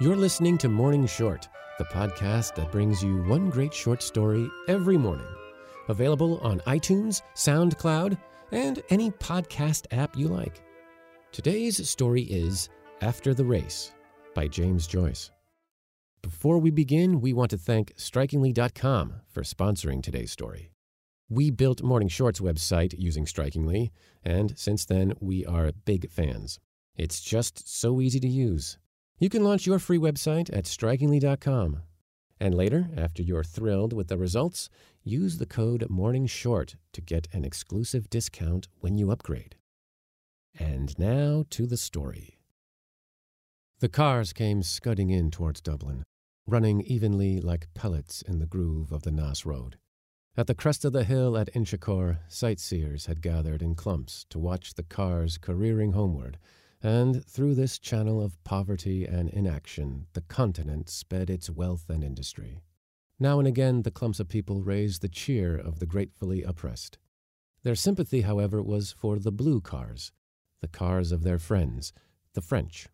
You're listening to Morning Short, the podcast that brings you one great short story every morning. Available on iTunes, SoundCloud, and any podcast app you like. Today's story is After the Race by James Joyce. Before we begin, we want to thank Strikingly.com for sponsoring today's story. We built Morning Short's website using Strikingly, and since then, we are big fans. It's just so easy to use. You can launch your free website at strikingly.com. And later, after you're thrilled with the results, use the code MORNINGSHORT to get an exclusive discount when you upgrade. And now to the story. The cars came scudding in towards Dublin, running evenly like pellets in the groove of the Naas Road. At the crest of the hill at Inchicore, sightseers had gathered in clumps to watch the cars careering homeward, and through this channel of poverty and inaction, the continent sped its wealth and industry. Now and again, the clumps of people raised the cheer of the gratefully oppressed. Their sympathy, however, was for the blue cars, the cars of their friends, the French.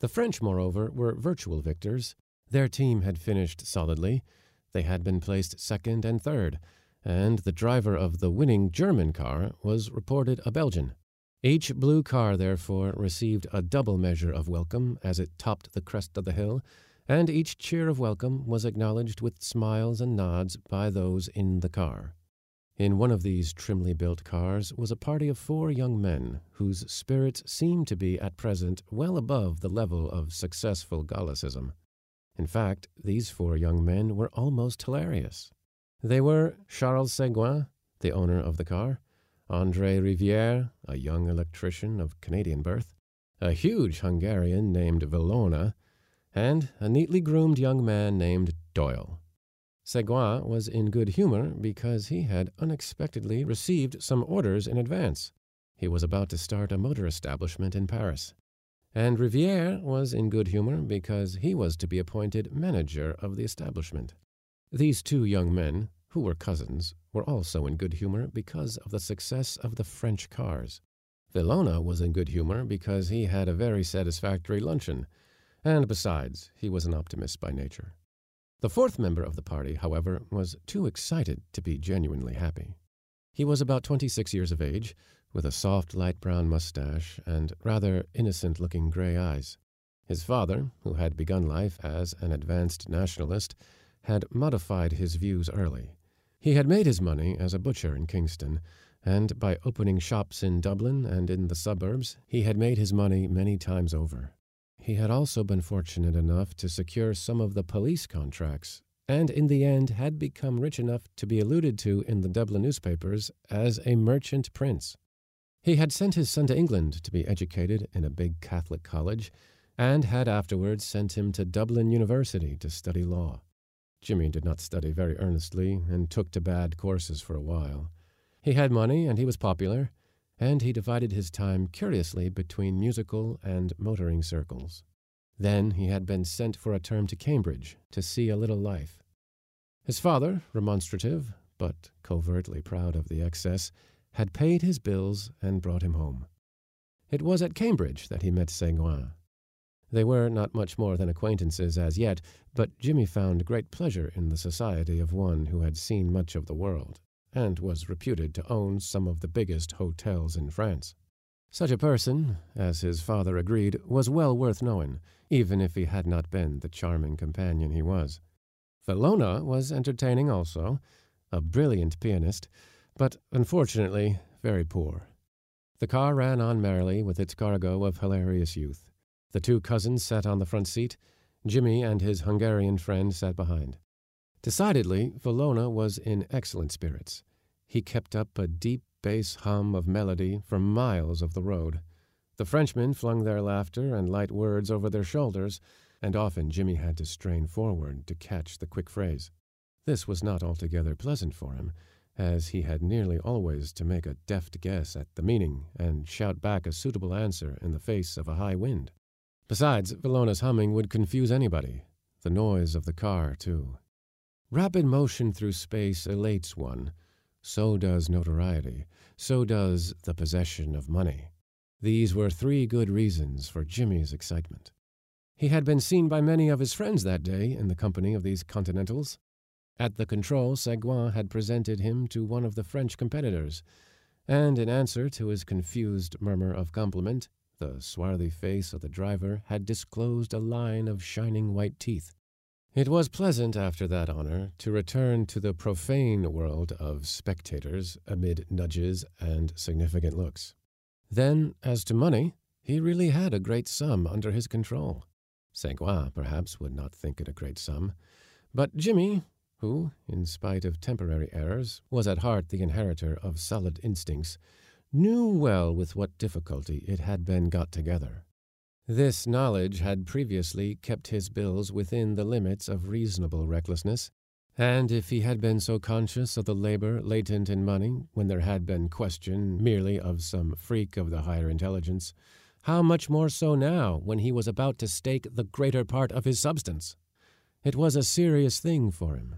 The French, moreover, were virtual victors. Their team had finished solidly. They had been placed second and third, and the driver of the winning German car was reported a Belgian. Each blue car, therefore, received a double measure of welcome as it topped the crest of the hill, and each cheer of welcome was acknowledged with smiles and nods by those in the car. In one of these trimly built cars was a party of four young men whose spirits seemed to be at present well above the level of successful Gallicism. In fact, these four young men were almost hilarious. They were Charles Segouin, the owner of the car, Andre Riviere, a young electrician of Canadian birth, a huge Hungarian named Villona, and a neatly groomed young man named Doyle. Segouin was in good humor because he had unexpectedly received some orders in advance. He was about to start a motor establishment in Paris. And Riviere was in good humor because he was to be appointed manager of the establishment. These two young men, who were cousins, were also in good humor because of the success of the French cars. Villona was in good humor because he had a very satisfactory luncheon, and besides, he was an optimist by nature. The fourth member of the party, however, was too excited to be genuinely happy. He was about twenty six years of age, with a soft light brown mustache and rather innocent looking gray eyes. His father, who had begun life as an advanced nationalist, had modified his views early. He had made his money as a butcher in Kingstown, and by opening shops in Dublin and in the suburbs, he had made his money many times over. He had also been fortunate enough to secure some of the police contracts, and in the end had become rich enough to be alluded to in the Dublin newspapers as a merchant prince. He had sent his son to England to be educated in a big Catholic college, and had afterwards sent him to Dublin University to study law. Jimmy did not study very earnestly and took to bad courses for a while. He had money and he was popular, and he divided his time curiously between musical and motoring circles. Then he had been sent for a term to Cambridge to see a little life. His father, remonstrative, but covertly proud of the excess, had paid his bills and brought him home. It was at Cambridge that he met Segouin. They were not much more than acquaintances as yet, but Jimmy found great pleasure in the society of one who had seen much of the world and was reputed to own some of the biggest hotels in France. Such a person, as his father agreed, was well worth knowing, even if he had not been the charming companion he was. Villona was entertaining also, a brilliant pianist, but unfortunately very poor. The car ran on merrily with its cargo of hilarious youth. The two cousins sat on the front seat. Jimmy and his Hungarian friend sat behind. Decidedly, Villona was in excellent spirits. He kept up a deep bass hum of melody for miles of the road. The Frenchmen flung their laughter and light words over their shoulders, and often Jimmy had to strain forward to catch the quick phrase. This was not altogether pleasant for him, as he had nearly always to make a deft guess at the meaning and shout back a suitable answer in the face of a high wind. Besides, Villona's humming would confuse anybody, the noise of the car, too. Rapid motion through space elates one. So does notoriety. So does the possession of money. These were three good reasons for Jimmy's excitement. He had been seen by many of his friends that day in the company of these Continentals. At the control, Segouin had presented him to one of the French competitors, and in answer to his confused murmur of compliment, the swarthy face of the driver had disclosed a line of shining white teeth. It was pleasant after that honor to return to the profane world of spectators amid nudges and significant looks. Then, as to money, he really had a great sum under his control. Segouin, perhaps, would not think it a great sum, but Jimmy, who, in spite of temporary errors, was at heart the inheritor of solid instincts, knew well with what difficulty it had been got together. This knowledge had previously kept his bills within the limits of reasonable recklessness, and if he had been so conscious of the labor latent in money when there had been question merely of some freak of the higher intelligence, how much more so now when he was about to stake the greater part of his substance? It was a serious thing for him.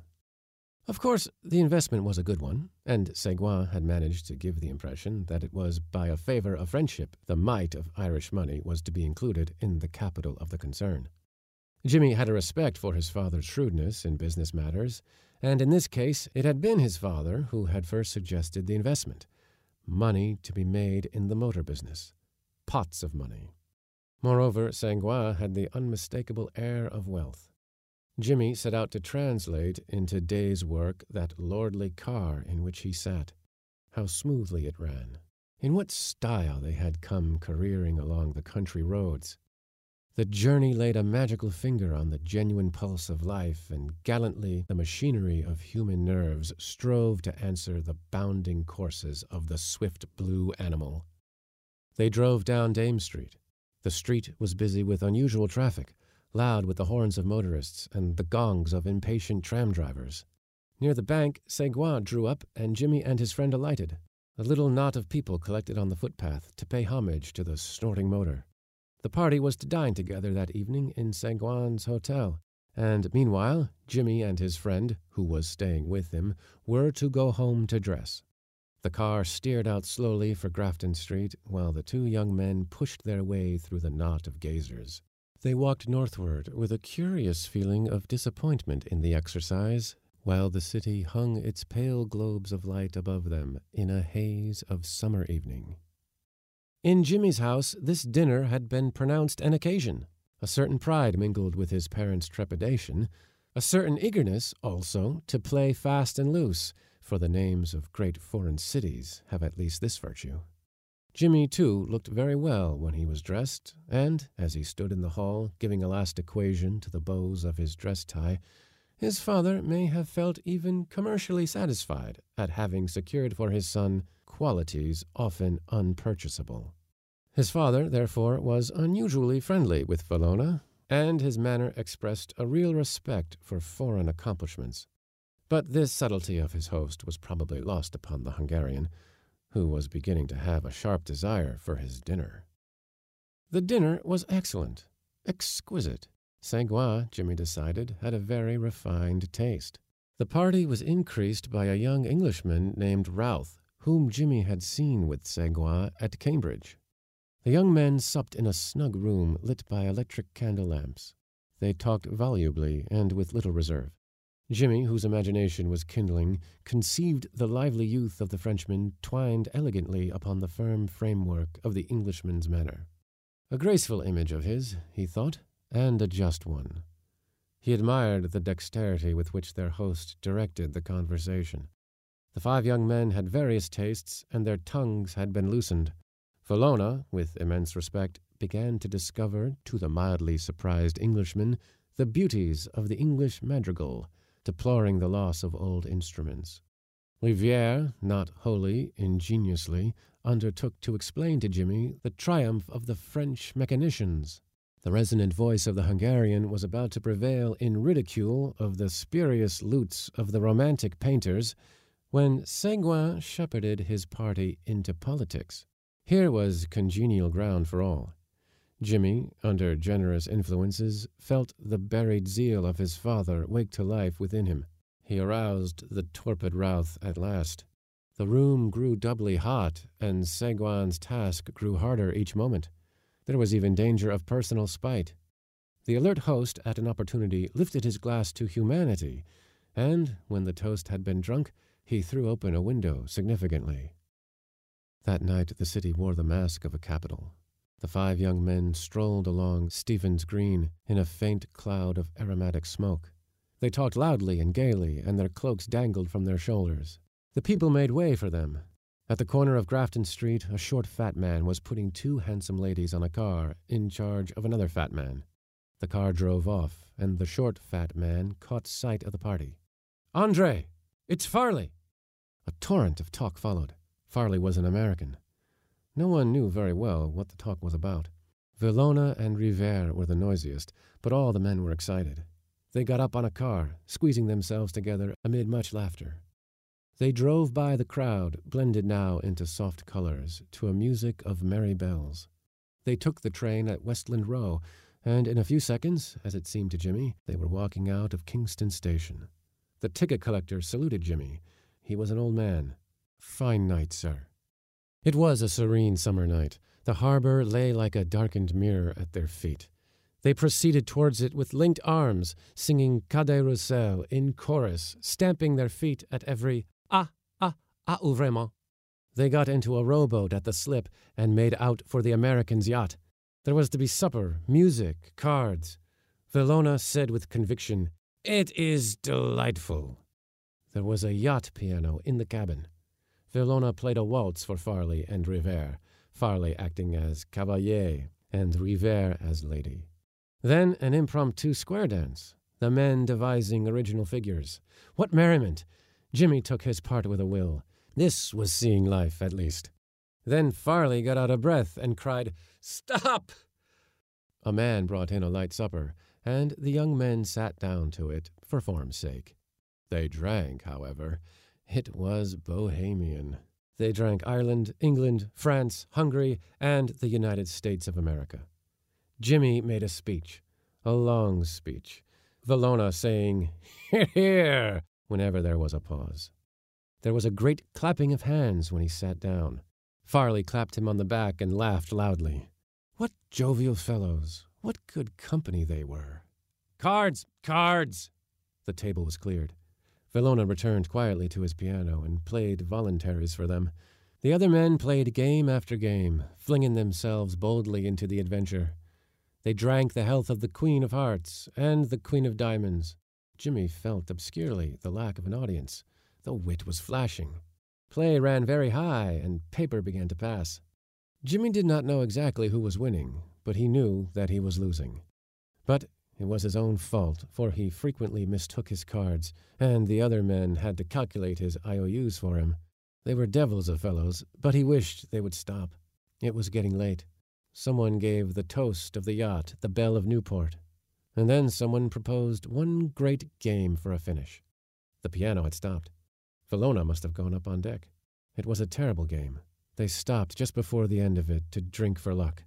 Of course, the investment was a good one, and Segouin had managed to give the impression that it was by a favor of friendship the mite of Irish money was to be included in the capital of the concern. Jimmy had a respect for his father's shrewdness in business matters, and in this case it had been his father who had first suggested the investment money to be made in the motor business. Pots of money. Moreover, Segouin had the unmistakable air of wealth. Jimmy set out to translate into day's work that lordly car in which he sat. How smoothly it ran. In what style they had come careering along the country roads. The journey laid a magical finger on the genuine pulse of life, and gallantly the machinery of human nerves strove to answer the bounding courses of the swift blue animal. They drove down Dame Street. The street was busy with unusual traffic loud with the horns of motorists and the gongs of impatient tram drivers. Near the bank, Segouin drew up, and Jimmy and his friend alighted. A little knot of people collected on the footpath to pay homage to the snorting motor. The party was to dine together that evening in Segouin's hotel, and meanwhile, Jimmy and his friend, who was staying with him, were to go home to dress. The car steered out slowly for Grafton Street, while the two young men pushed their way through the knot of gazers. They walked northward with a curious feeling of disappointment in the exercise, while the city hung its pale globes of light above them in a haze of summer evening. In Jimmy's house, this dinner had been pronounced an occasion. A certain pride mingled with his parents' trepidation, a certain eagerness, also, to play fast and loose, for the names of great foreign cities have at least this virtue. Jimmy, too, looked very well when he was dressed, and, as he stood in the hall giving a last equation to the bows of his dress tie, his father may have felt even commercially satisfied at having secured for his son qualities often unpurchasable. His father, therefore, was unusually friendly with Villona, and his manner expressed a real respect for foreign accomplishments. But this subtlety of his host was probably lost upon the Hungarian, who was beginning to have a sharp desire for his dinner. The dinner was excellent, exquisite. Segouin, Jimmy decided, had a very refined taste. The party was increased by a young Englishman named Routh, whom Jimmy had seen with Segouin at Cambridge. The young men supped in a snug room lit by electric candle lamps. They talked volubly and with little reserve. Jimmy, whose imagination was kindling, conceived the lively youth of the Frenchman twined elegantly upon the firm framework of the Englishman's manner. A graceful image of his, he thought, and a just one. He admired the dexterity with which their host directed the conversation. The five young men had various tastes, and their tongues had been loosened. Villona, with immense respect, began to discover to the mildly surprised Englishman the beauties of the English madrigal deploring the loss of old instruments. Riviere, not wholly ingeniously, undertook to explain to Jimmy the triumph of the French mechanicians. The resonant voice of the Hungarian was about to prevail in ridicule of the spurious lutes of the romantic painters when Segouin shepherded his party into politics. Here was congenial ground for all. Jimmy, under generous influences, felt the buried zeal of his father wake to life within him. He aroused the torpid Routh at last. The room grew doubly hot, and Segouin's task grew harder each moment. There was even danger of personal spite. The alert host, at an opportunity, lifted his glass to humanity, and, when the toast had been drunk, he threw open a window significantly. That night the city wore the mask of a capital. The five young men strolled along Stephen's Green in a faint cloud of aromatic smoke. They talked loudly and gaily, and their cloaks dangled from their shoulders. The people made way for them. At the corner of Grafton Street, a short fat man was putting two handsome ladies on a car in charge of another fat man. The car drove off, and the short fat man caught sight of the party. Andre! It's Farley! A torrent of talk followed. Farley was an American. No one knew very well what the talk was about. Villona and Riviere were the noisiest, but all the men were excited. They got up on a car, squeezing themselves together amid much laughter. They drove by the crowd, blended now into soft colors, to a music of merry bells. They took the train at Westland Row, and in a few seconds, as it seemed to Jimmy, they were walking out of Kingstown Station. The ticket collector saluted Jimmy. He was an old man. Fine night, sir. It was a serene summer night. The harbor lay like a darkened mirror at their feet. They proceeded towards it with linked arms, singing Cadet Roussel in chorus, stamping their feet at every ah, ah, ah, ou vraiment. They got into a rowboat at the slip and made out for the American's yacht. There was to be supper, music, cards. Villona said with conviction, It is delightful. There was a yacht piano in the cabin. Villona played a waltz for Farley and Riviere, Farley acting as cavalier and Riviere as lady. Then an impromptu square dance, the men devising original figures. What merriment! Jimmy took his part with a will. This was seeing life, at least. Then Farley got out of breath and cried, Stop! A man brought in a light supper, and the young men sat down to it for form's sake. They drank, however, it was bohemian. They drank Ireland, England, France, Hungary, and the United States of America. Jimmy made a speech, a long speech, Villona saying, Hear, hear, whenever there was a pause. There was a great clapping of hands when he sat down. Farley clapped him on the back and laughed loudly. What jovial fellows! What good company they were! Cards! Cards! The table was cleared. Villona returned quietly to his piano and played voluntaries for them. The other men played game after game, flinging themselves boldly into the adventure. They drank the health of the Queen of Hearts and the Queen of Diamonds. Jimmy felt obscurely the lack of an audience. The wit was flashing. Play ran very high, and paper began to pass. Jimmy did not know exactly who was winning, but he knew that he was losing. But it was his own fault, for he frequently mistook his cards, and the other men had to calculate his IOUs for him. They were devils of fellows, but he wished they would stop. It was getting late. Someone gave the toast of the yacht the Belle of Newport, and then someone proposed one great game for a finish. The piano had stopped. Villona must have gone up on deck. It was a terrible game. They stopped just before the end of it to drink for luck.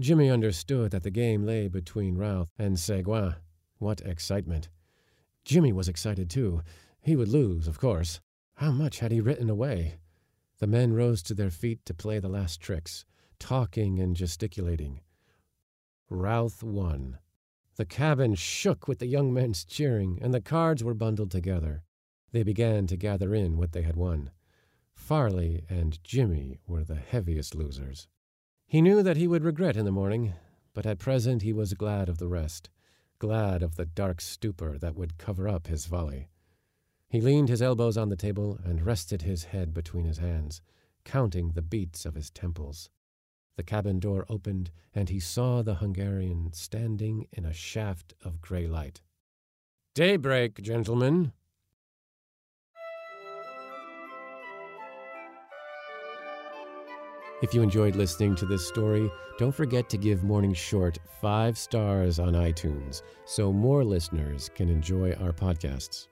Jimmy understood that the game lay between Routh and Segouin. What excitement! Jimmy was excited too. He would lose, of course. How much had he written away? The men rose to their feet to play the last tricks, talking and gesticulating. Routh won. The cabin shook with the young men's cheering, and the cards were bundled together. They began to gather in what they had won. Farley and Jimmy were the heaviest losers. He knew that he would regret in the morning, but at present he was glad of the rest, glad of the dark stupor that would cover up his folly. He leaned his elbows on the table and rested his head between his hands, counting the beats of his temples. The cabin door opened, and he saw the Hungarian standing in a shaft of grey light. Daybreak, gentlemen, If you enjoyed listening to this story, don't forget to give Morning Short five stars on iTunes so more listeners can enjoy our podcasts.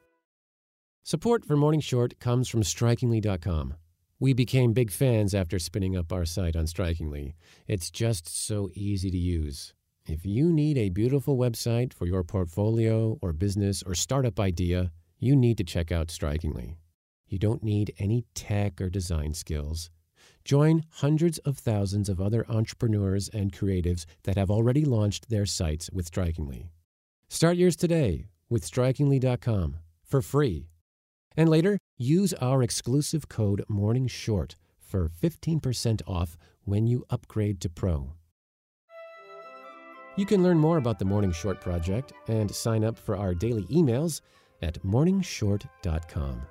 Support for Morning Short comes from Strikingly.com. We became big fans after spinning up our site on Strikingly. It's just so easy to use. If you need a beautiful website for your portfolio or business or startup idea, you need to check out Strikingly. You don't need any tech or design skills Join hundreds of thousands of other entrepreneurs and creatives that have already launched their sites with Strikingly. Start yours today with Strikingly.com for free. And later, use our exclusive code Morning Short for 15% off when you upgrade to Pro. You can learn more about the Morning Short project and sign up for our daily emails at morningshort.com.